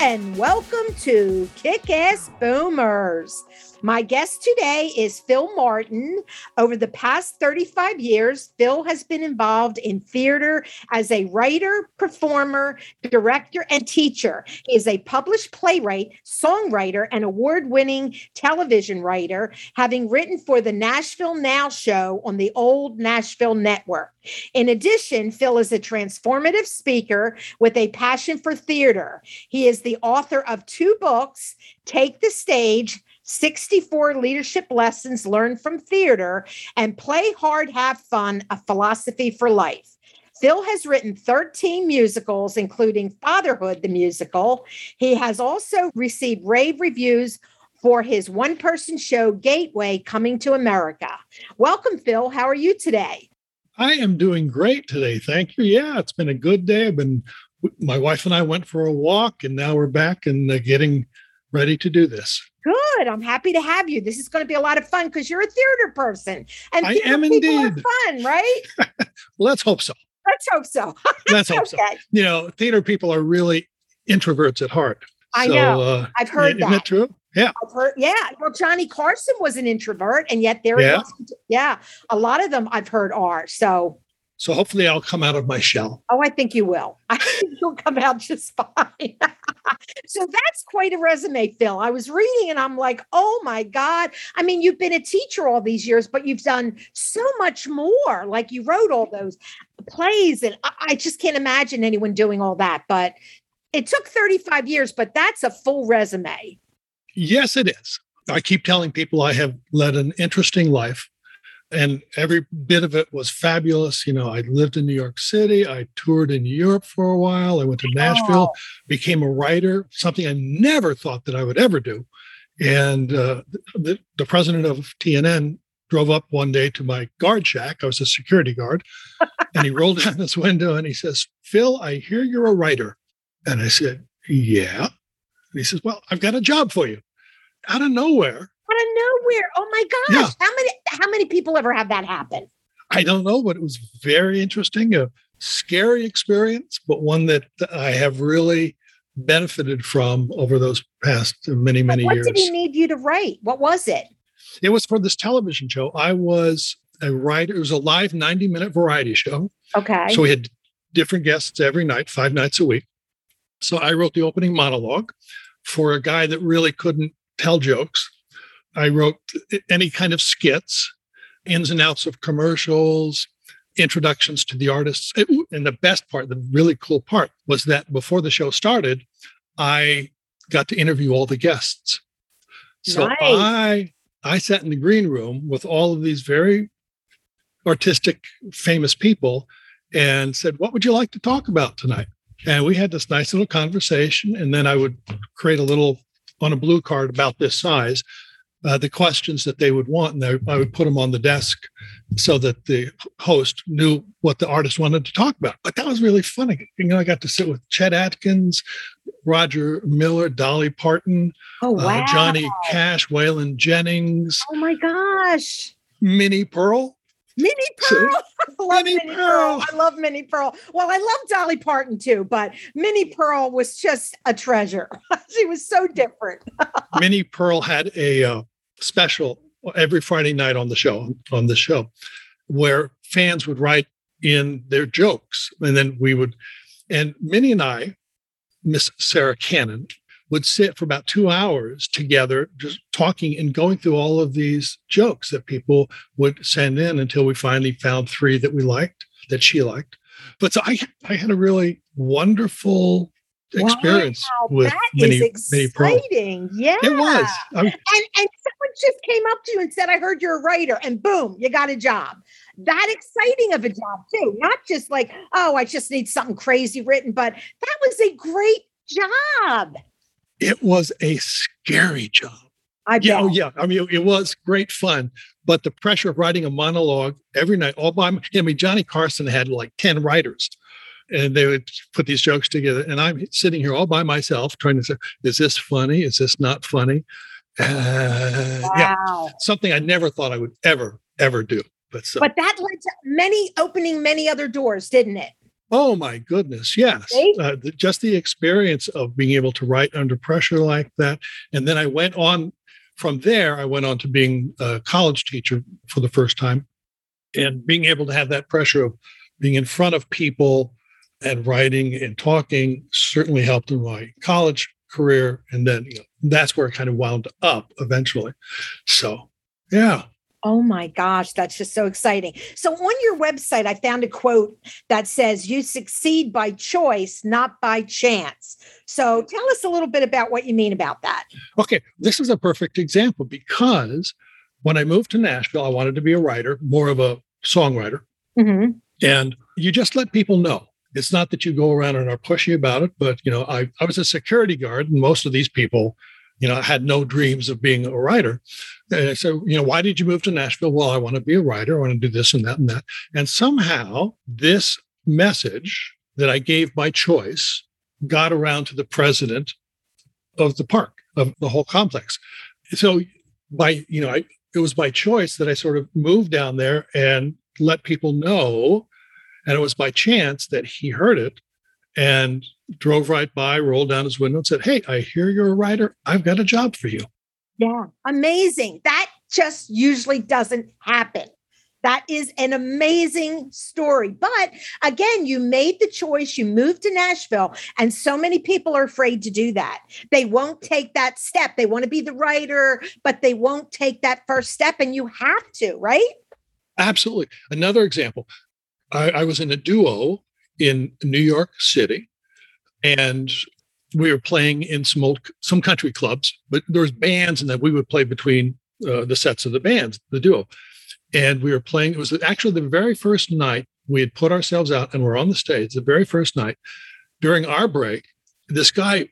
and welcome to Kick Ass Boomers. My guest today is Phil Martin. Over the past 35 years, Phil has been involved in theater as a writer, performer, director, and teacher. He is a published playwright, songwriter, and award winning television writer, having written for the Nashville Now show on the old Nashville Network. In addition, Phil is a transformative speaker with a passion for theater. He is the author of two books Take the Stage 64 leadership lessons learned from theater, and Play Hard, Have Fun, a philosophy for life. Phil has written 13 musicals, including Fatherhood, the musical. He has also received rave reviews for his one person show, Gateway Coming to America. Welcome, Phil. How are you today? I am doing great today. Thank you. Yeah, it's been a good day. I've been, my wife and I went for a walk, and now we're back and uh, getting ready to do this. Good. I'm happy to have you. This is going to be a lot of fun because you're a theater person, and I am indeed fun, right? Let's hope so. Let's hope so. Let's hope okay. so. You know, theater people are really introverts at heart. I so, know. Uh, I've heard isn't that. Isn't true? Yeah. I've heard, yeah. Well, Johnny Carson was an introvert, and yet there yeah. Yeah. A lot of them I've heard are. So so hopefully I'll come out of my shell. Oh, I think you will. I think you'll come out just fine. so that's quite a resume, Phil. I was reading and I'm like, oh my God. I mean, you've been a teacher all these years, but you've done so much more. Like you wrote all those plays, and I just can't imagine anyone doing all that. But it took 35 years, but that's a full resume. Yes, it is. I keep telling people I have led an interesting life and every bit of it was fabulous. You know, I lived in New York City. I toured in Europe for a while. I went to Nashville, oh. became a writer, something I never thought that I would ever do. And uh, the, the president of TNN drove up one day to my guard shack. I was a security guard. and he rolled down his window and he says, Phil, I hear you're a writer. And I said, Yeah. And he says, Well, I've got a job for you. Out of nowhere, out of nowhere. Oh my gosh. Yeah. How many how many people ever have that happen? I don't know, but it was very interesting, a scary experience, but one that I have really benefited from over those past uh, many, many what years. What did he need you to write? What was it? It was for this television show. I was a writer. It was a live 90 minute variety show. Okay. So we had different guests every night, five nights a week. So I wrote the opening monologue for a guy that really couldn't tell jokes. I wrote any kind of skits, ins and outs of commercials, introductions to the artists. And the best part, the really cool part, was that before the show started, I got to interview all the guests. So nice. I I sat in the green room with all of these very artistic, famous people and said, What would you like to talk about tonight? And we had this nice little conversation. And then I would create a little on a blue card about this size uh, the questions that they would want, and I, I would put them on the desk so that the host knew what the artist wanted to talk about. But that was really funny. You know, I got to sit with Chet Atkins, Roger Miller, Dolly Parton, oh, wow. uh, Johnny Cash, Waylon Jennings. Oh my gosh. Minnie Pearl. Minnie Pearl. I love Minnie, Minnie Pearl. Pearl. I love Minnie Pearl. Well, I love Dolly Parton too, but Minnie Pearl was just a treasure. she was so different. Minnie Pearl had a uh, special every Friday night on the show on the show where fans would write in their jokes and then we would and Minnie and I Miss Sarah Cannon would sit for about two hours together just talking and going through all of these jokes that people would send in until we finally found three that we liked that she liked. But so I, I had a really wonderful experience wow, with that many, is exciting. Many yeah, it was. I mean, and and someone just came up to you and said, "I heard you're a writer," and boom, you got a job. That exciting of a job too. Not just like, oh, I just need something crazy written, but that was a great job. It was a scary job. I yeah, oh, yeah. I mean, it, was great fun, but the pressure of writing a monologue every night, all by. I mean, Johnny Carson had like ten writers, and they would put these jokes together, and I'm sitting here all by myself trying to say, "Is this funny? Is this not funny?" Uh, Yeah, Wow. something I never thought I would ever ever do. But so, But that led to many opening many other doors, didn't it? oh my goodness, yes, uh, the, just the experience of being able to write under pressure like that, and then I went on from there. I went on to being a college teacher for the first time, and being able to have that pressure of being in front of people and writing and talking certainly helped in my college career, and then you know, that's where it kind of wound up eventually. So, yeah. Oh my gosh, that's just so exciting. So on your website, I found a quote that says, You succeed by choice, not by chance. So tell us a little bit about what you mean about that. Okay, this is a perfect example because when I moved to Nashville, I wanted to be a writer, more of a songwriter. Mhm. And you just let people know. It's not that you go around and are pushy about it, but you know, I, I was a security guard, and most of these people, you know, had no dreams of being a writer. And so, you know, why did you move to Nashville? Well, I want to be a writer. I want to do this and that and that. And somehow this message that I gave by choice got around to the president of the park, of the whole complex. So by, you know, I, it was by choice that I sort of moved down there and let people know. And it was by chance that he heard it and drove right by, rolled down his window and said, Hey, I hear you're a writer. I've got a job for you. Yeah. Amazing. That just usually doesn't happen. That is an amazing story. But again, you made the choice, you moved to Nashville, and so many people are afraid to do that. They won't take that step. They want to be the writer, but they won't take that first step, and you have to, right? Absolutely. Another example I, I was in a duo in New York City, and we were playing in some old some country clubs, but there was bands, and then we would play between uh, the sets of the bands, the duo. And we were playing. It was actually the very first night we had put ourselves out, and we're on the stage. The very first night during our break, this guy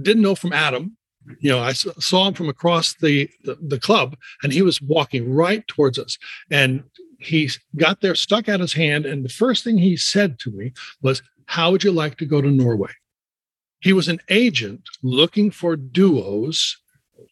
didn't know from Adam. You know, I saw him from across the, the the club, and he was walking right towards us. And he got there, stuck out his hand, and the first thing he said to me was, "How would you like to go to Norway?" He was an agent looking for duos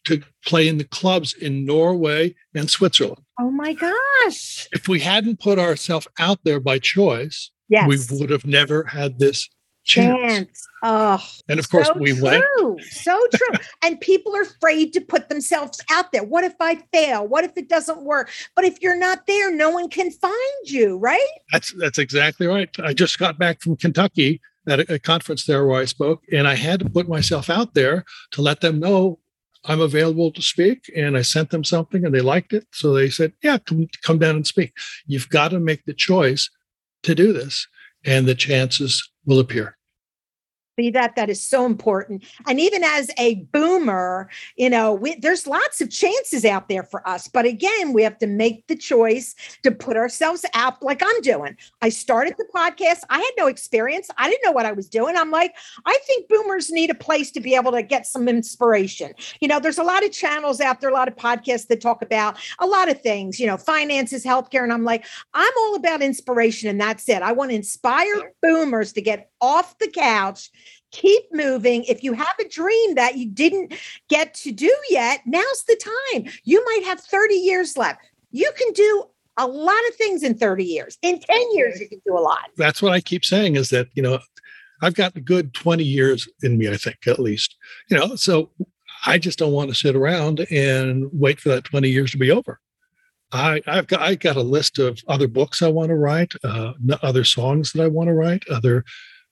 to play in the clubs in Norway and Switzerland. Oh my gosh. If we hadn't put ourselves out there by choice, Yes. we would have never had this chance. Chance. Oh, And of course, so we true. went. So true. and people are afraid to put themselves out there. What if I fail? What if it doesn't work? But if you're not there, no one can find you, right? That's that's exactly right. I just got back from Kentucky at a, a conference there where I spoke, and I had to put myself out there to let them know I'm available to speak. And I sent them something, and they liked it, so they said, "Yeah, come come down and speak." You've got to make the choice to do this, and the chances will appear. See that that is so important. And even as a boomer, you know, we, there's lots of chances out there for us. But again, we have to make the choice to put ourselves out like I'm doing. I started the podcast. I had no experience. I didn't know what I was doing. I'm like, I think boomers need a place to be able to get some inspiration. You know, there's a lot of channels out there, a lot of podcasts that talk about a lot of things, you know, finances, healthcare. And I'm like, I'm all about inspiration. And that's it. I want to inspire boomers to get off the couch keep moving. If you have a dream that you didn't get to do yet, now's the time. You might have 30 years left. You can do a lot of things in 30 years. In 10 years, you can do a lot. That's what I keep saying is that you know I've got a good 20 years in me, I think at least. You know, so I just don't want to sit around and wait for that 20 years to be over. I, I've got I got a list of other books I want to write, uh, other songs that I want to write, other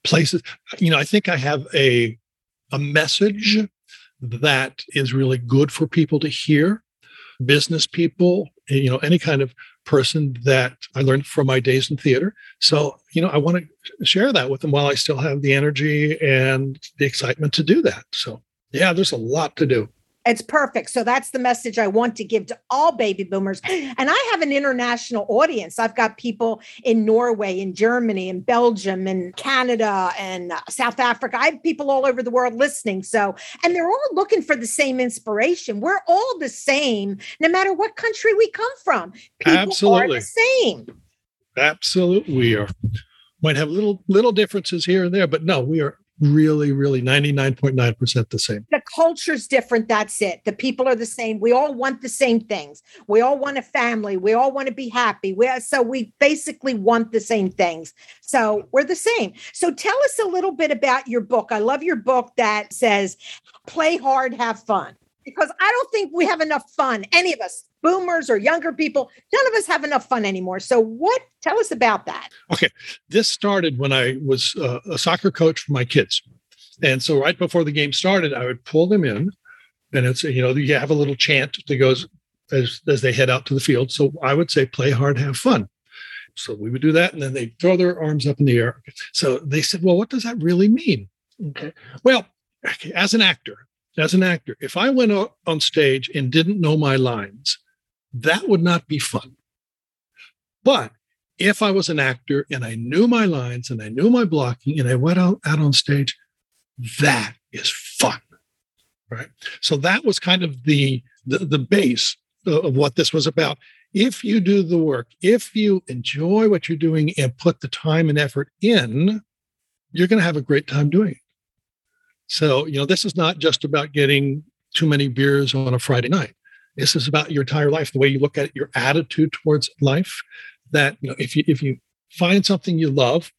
places. You know, I think I have a a message that is really good for people to hear. Business people, eh, you know, any kind of person that I learned from my days in theater. So, you know, I want to share that with them while I still have the energy and the excitement to do that. So, yeah, there's a lot to do. It's perfect. So that's the message I want to give to all baby boomers. And I have an international audience. I've got people in Norway, in Germany, in Belgium, in Canada, and uh, South Africa. I have people all over the world listening. So, and they're all looking for the same inspiration. We're all the same, no matter what country we come from. People Absolutely. are the same. Absolutely, we are. Might have little little differences here and there, but no, we are really, really 99.9% the same. The culture's different. That's it. The people are the same. We all want the same things. We all want a family. We all want to be happy. We so we basically want the same things. So we're the same. So tell us a little bit about your book. I love your book that says play hard, have fun. Because I don't think we have enough fun, any of us, boomers or younger people, none of us have enough fun anymore. So, what? Tell us about that. Okay. This started when I was uh, a soccer coach for my kids. And so, right before the game started, I would pull them in, and it's, you know, you have a little chant that goes as, as they head out to the field. So, I would say, play hard, have fun. So, we would do that, and then they throw their arms up in the air. So, they said, Well, what does that really mean? Okay. Well, okay, as an actor, as an actor, if I went on stage and didn't know my lines, that would not be fun. But if I was an actor and I knew my lines and I knew my blocking and I went out, out on stage, that is fun. Right. So that was kind of the, the, the base of what this was about. If you do the work, if you enjoy what you're doing and put the time and effort in, you're going to have a great time doing it. So, you know, this is not just about getting too many beers on a Friday night. This is about your entire life, the way you look at it, your attitude towards life. That, you know, if you if you find something you love,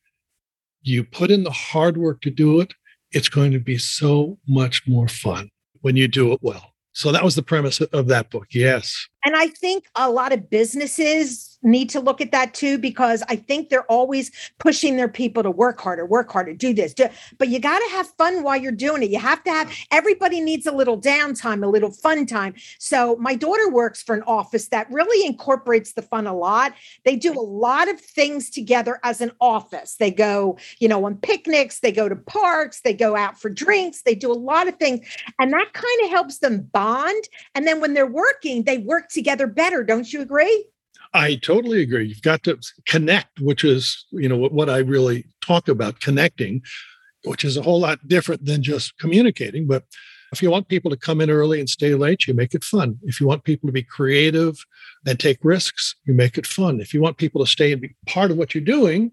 you put in the hard work to do it, it's going to be so much more fun when you do it well. So that was the premise of that book. Yes. And I think a lot of businesses need to look at that too because I think they're always pushing their people to work harder, work harder, do this. Do, but you got to have fun while you're doing it. You have to have everybody needs a little downtime, a little fun time. So my daughter works for an office that really incorporates the fun a lot. They do a lot of things together as an office. They go, you know, on picnics, they go to parks, they go out for drinks, they do a lot of things. And that kind of helps them bond. And then when they're working, they work together better. Don't you agree? I totally agree. You've got to connect, which is, you know, what, what I really talk about connecting, which is a whole lot different than just communicating. But if you want people to come in early and stay late, you make it fun. If you want people to be creative and take risks, you make it fun. If you want people to stay and be part of what you're doing,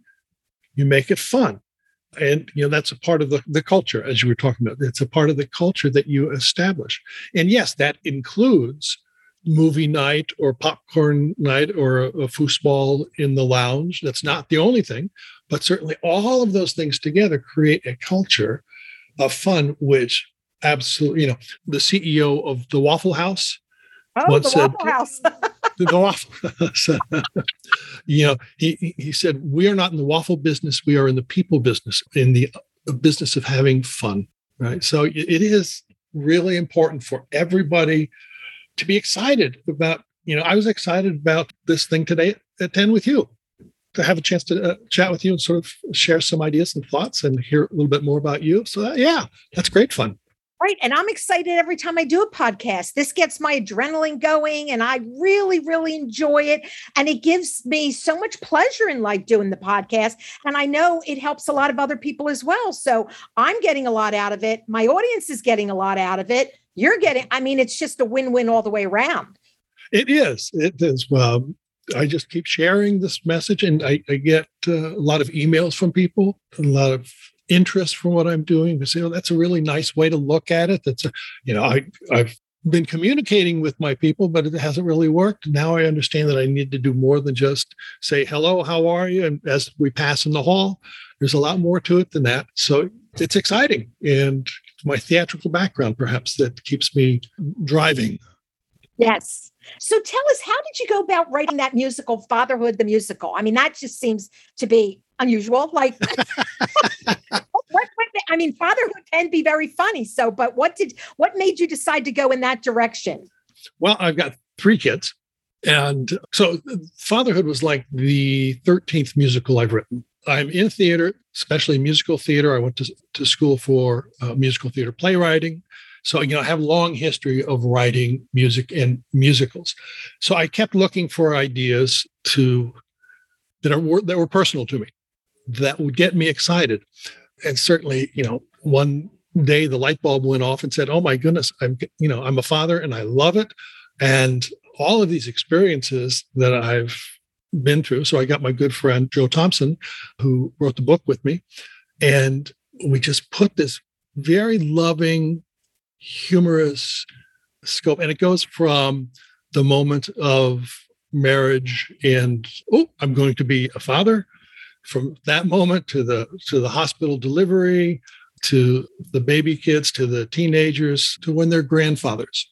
you make it fun. And you know that's a part of the, the culture, as you were talking about. It's a part of the culture that you establish. And yes, that includes movie night or popcorn night or a, a foosball in the lounge. That's not the only thing, but certainly all of those things together create a culture of fun, which absolutely, you know, the CEO of the Waffle House oh, once the said, Waffle House. the waffle house. you know, he, he said, We are not in the waffle business, we are in the people business, in the uh, business of having fun. Right. So it is really important for everybody to be excited about, you know, I was excited about this thing today at 10 with you to have a chance to uh, chat with you and sort of share some ideas and thoughts and hear a little bit more about you. So, that, yeah, that's great fun. Right. And I'm excited every time I do a podcast. This gets my adrenaline going and I really, really enjoy it. And it gives me so much pleasure in like doing the podcast. And I know it helps a lot of other people as well. So I'm getting a lot out of it. My audience is getting a lot out of it you're getting i mean it's just a win-win all the way around it is it is um, i just keep sharing this message and i, I get uh, a lot of emails from people a lot of interest from what i'm doing they say oh that's a really nice way to look at it that's a, you know i i've been communicating with my people, but it hasn't really worked. Now I understand that I need to do more than just say, hello, how are you? And as we pass in the hall, there's a lot more to it than that. So it's exciting. And my theatrical background, perhaps, that keeps me driving. Yes. So tell us, how did you go about writing that musical, Fatherhood the Musical? I mean, that just seems to be unusual. Like, I mean, fatherhood can be very funny. So, but what did, what made you decide to go in that direction? Well, I've got three kids. And so fatherhood was like the 13th musical I've written. I'm in theater, especially musical theater. I went to, to school for uh, musical theater playwriting. So, you know, I have a long history of writing music and musicals. So I kept looking for ideas to that are that were personal to me, that would get me excited. And certainly, you know, one day the light bulb went off and said, "Oh my goodness, I'm you know, I'm a father and I love it." And all of these experiences that I've been through. So I got my good friend Joe Thompson, who wrote the book with me, and we just put this very loving, humorous scope, and it goes from the moment of marriage and oh, I'm going to be a father, from that moment to the to the hospital delivery, to the baby kids, to the teenagers, to when they're grandfathers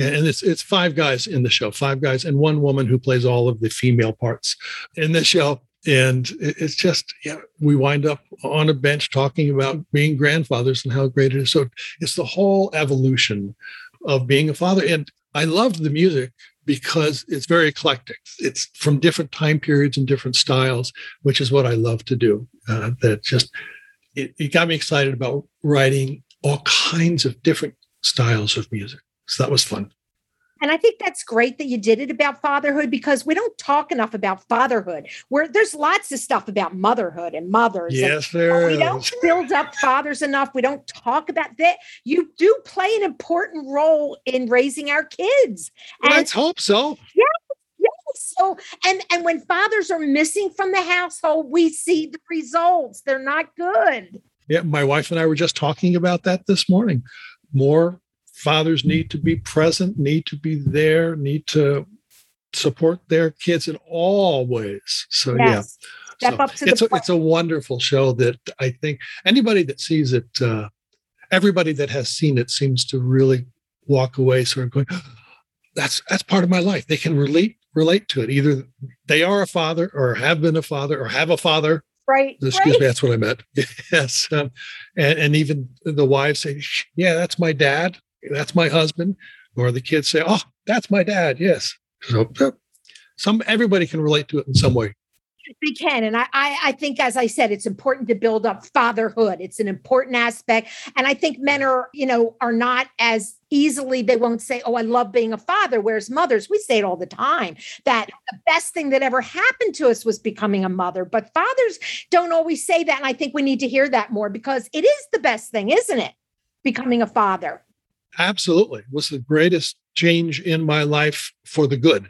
and it's it's five guys in the show, five guys and one woman who plays all of the female parts in the show. And it's just, yeah, we wind up on a bench talking about being grandfathers and how great it is. So it's the whole evolution of being a father. And I love the music because it's very eclectic. It's from different time periods and different styles, which is what I love to do. Uh, that just it, it got me excited about writing all kinds of different styles of music. So that was fun. And I think that's great that you did it about fatherhood because we don't talk enough about fatherhood. Where there's lots of stuff about motherhood and mothers. Yes, and, there We is. don't build up fathers enough. We don't talk about that. You do play an important role in raising our kids. And, Let's hope so. Yeah. Yes. So and and when fathers are missing from the household, we see the results. They're not good. Yeah, my wife and I were just talking about that this morning. More fathers need to be present, need to be there, need to support their kids in all ways. So yes. yeah. Step so up to it's the a, it's a wonderful show that I think anybody that sees it, uh, everybody that has seen it seems to really walk away sort of going, that's that's part of my life. They can relate relate to it. Either they are a father or have been a father or have a father. Right. Excuse right. me, that's what I meant. yes. Um, and, and even the wives say, yeah, that's my dad that's my husband or the kids say oh that's my dad yes. So some everybody can relate to it in some way. They can and I, I, I think as i said it's important to build up fatherhood. It's an important aspect and i think men are you know are not as easily they won't say oh i love being a father whereas mothers we say it all the time that the best thing that ever happened to us was becoming a mother. But fathers don't always say that and i think we need to hear that more because it is the best thing isn't it? Becoming a father absolutely. Was the greatest change in my life for the good.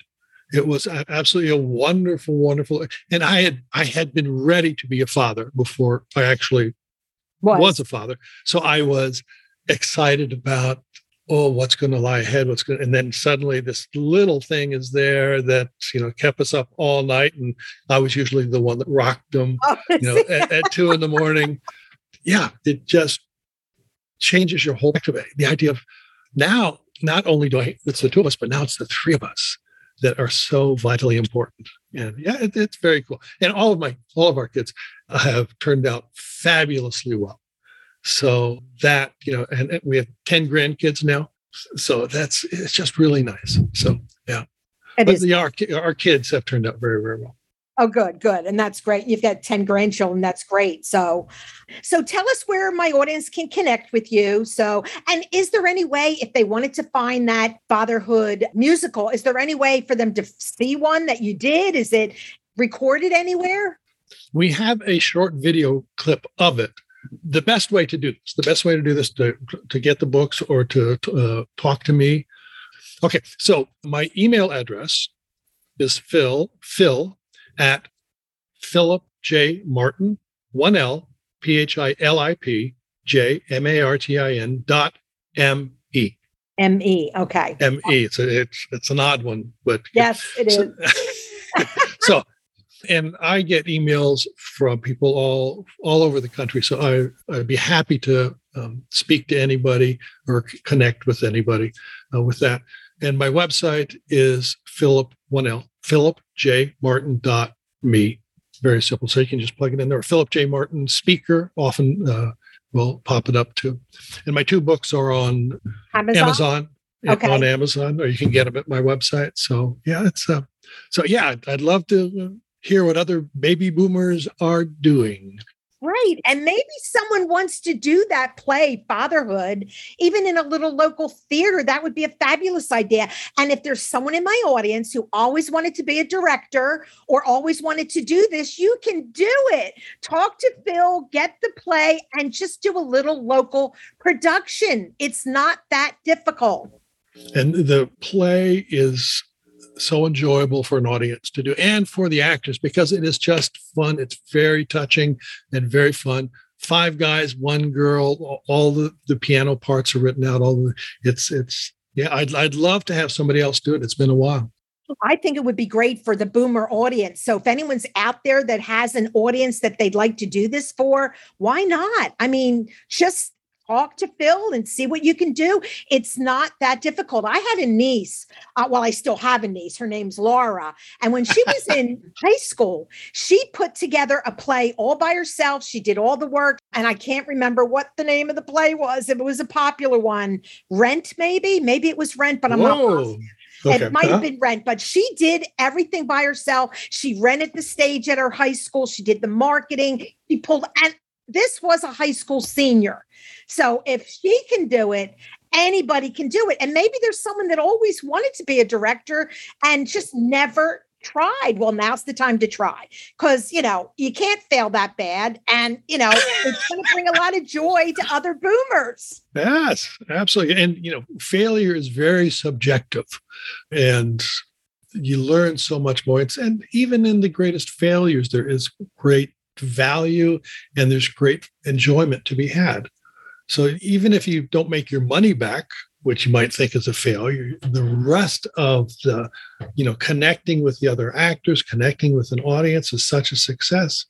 It was absolutely a wonderful wonderful and i had i had been ready to be a father before i actually was, was a father. So i was excited about oh what's going to lie ahead what's going and then suddenly this little thing is there that you know kept us up all night and i was usually the one that rocked them oh, you know at, at two in the morning. Yeah it just changes your whole activity. The idea of now, not only do I, it's the two of us, but now it's the three of us that are so vitally important. And yeah, it, it's very cool. And all of my, all of our kids have turned out fabulously well. So that, you know, and, and we have 10 grandkids now. So that's, it's just really nice. So yeah. It but is. The, our, our kids have turned out very, very well. Oh, good, good. And that's great. You've got 10 grandchildren. That's great. So, so tell us where my audience can connect with you. So, and is there any way, if they wanted to find that fatherhood musical, is there any way for them to see one that you did? Is it recorded anywhere? We have a short video clip of it. The best way to do this, the best way to do this to, to get the books or to, to uh, talk to me. Okay. So my email address is Phil, Phil at Philip J. Martin, 1L, P H I L I P J M A R T I N dot M E. M E. Okay. M E. It's, it's, it's an odd one, but yes, it so, is. so, and I get emails from people all all over the country. So I, I'd be happy to um, speak to anybody or connect with anybody uh, with that. And my website is Philip1L, philipjmartin.me. Very simple. So you can just plug it in there. Philip J. Martin speaker often uh, will pop it up too. And my two books are on Amazon. Amazon okay. On Amazon, or you can get them at my website. So yeah, it's uh, so yeah. I'd, I'd love to uh, hear what other baby boomers are doing. Right. And maybe someone wants to do that play, Fatherhood, even in a little local theater. That would be a fabulous idea. And if there's someone in my audience who always wanted to be a director or always wanted to do this, you can do it. Talk to Phil, get the play, and just do a little local production. It's not that difficult. And the play is so enjoyable for an audience to do and for the actors because it is just fun. It's very touching and very fun. Five guys, one girl, all the, the piano parts are written out. All the it's it's yeah, I'd I'd love to have somebody else do it. It's been a while. I think it would be great for the boomer audience. So if anyone's out there that has an audience that they'd like to do this for, why not? I mean, just talk to Phil and see what you can do. It's not that difficult. I had a niece, uh, well, I still have a niece. Her name's Laura. And when she was in high school, she put together a play all by herself. She did all the work. And I can't remember what the name of the play was. It was a popular one. Rent, maybe? Maybe it was Rent, but I'm Whoa. not positive. Okay. It might have been rent, but she did everything by herself. She rented the stage at her high school. She did the marketing. She pulled, and this was a high school senior. So if she can do it, anybody can do it. And maybe there's someone that always wanted to be a director and just never tried. Well, now's the time to try because, you know, you can't fail that bad. And, you know, it's going to bring a lot of joy to other boomers. Yes, absolutely. And, you know, failure is very subjective and you learn so much more. It's, and even in the greatest failures, there is great value and there's great enjoyment to be had. So even if you don't make your money back, which you might think is a failure, the rest of the, you know, connecting with the other actors, connecting with an audience is such a success.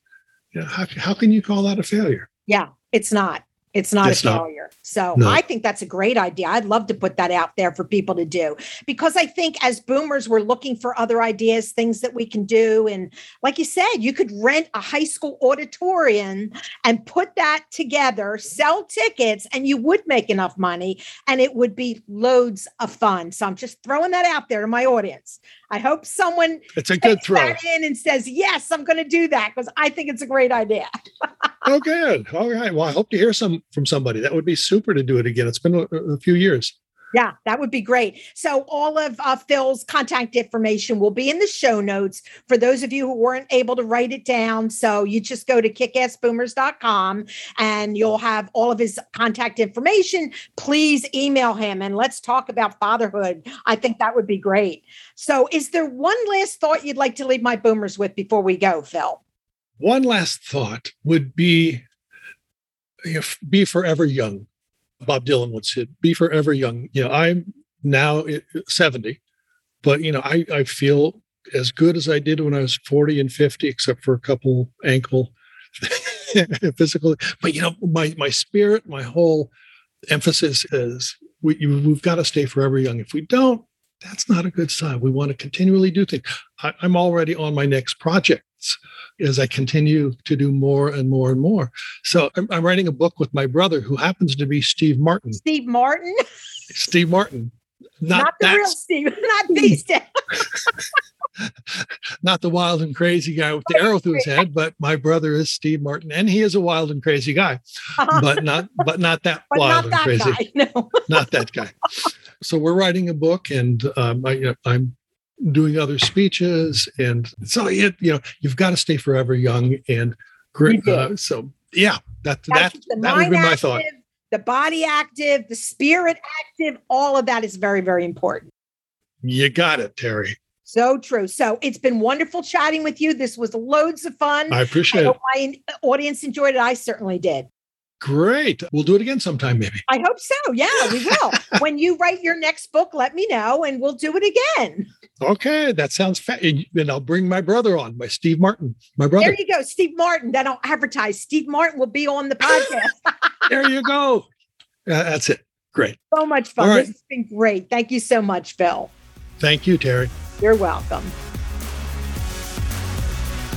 You know, how, how can you call that a failure? Yeah, it's not. It's not it's a failure. Not. So no. I think that's a great idea. I'd love to put that out there for people to do because I think as boomers, we're looking for other ideas, things that we can do. And like you said, you could rent a high school auditorium and put that together, sell tickets, and you would make enough money and it would be loads of fun. So I'm just throwing that out there to my audience. I hope someone it's a good throw in and says, Yes, I'm going to do that because I think it's a great idea. oh, good. All right. Well, I hope to hear some from somebody. That would be super to do it again. It's been a, a few years. Yeah, that would be great. So, all of uh, Phil's contact information will be in the show notes for those of you who weren't able to write it down. So, you just go to kickassboomers.com and you'll have all of his contact information. Please email him and let's talk about fatherhood. I think that would be great. So, is there one last thought you'd like to leave my boomers with before we go, Phil? One last thought would be be forever young. Bob Dylan would say, "Be forever young." You know, I'm now seventy, but you know, I I feel as good as I did when I was forty and fifty, except for a couple ankle physical. But you know, my my spirit, my whole emphasis is we, we've got to stay forever young. If we don't, that's not a good sign. We want to continually do things. I, am already on my next projects as I continue to do more and more and more. So I'm, I'm, writing a book with my brother, who happens to be Steve Martin. Steve Martin. Steve Martin. Not, not the real Steve, not these not the wild and crazy guy with the arrow through his head, but my brother is Steve Martin, and he is a wild and crazy guy, but not but not that but wild not and that crazy. Guy, no. not that guy. So we're writing a book, and um, I, I'm doing other speeches, and so it, you know you've got to stay forever young and great. Uh, so yeah, that that that would be my active, thought. The body active, the spirit active, all of that is very very important. You got it, Terry. So true. So it's been wonderful chatting with you. This was loads of fun. I appreciate I it. My audience enjoyed it. I certainly did. Great. We'll do it again sometime, maybe. I hope so. Yeah, we will. when you write your next book, let me know and we'll do it again. Okay, that sounds fa- and I'll bring my brother on, my Steve Martin, my brother. There you go, Steve Martin. Then I'll advertise. Steve Martin will be on the podcast. there you go. Uh, that's it. Great. So much fun. Right. This has been great. Thank you so much, Phil. Thank you, Terry. You're welcome.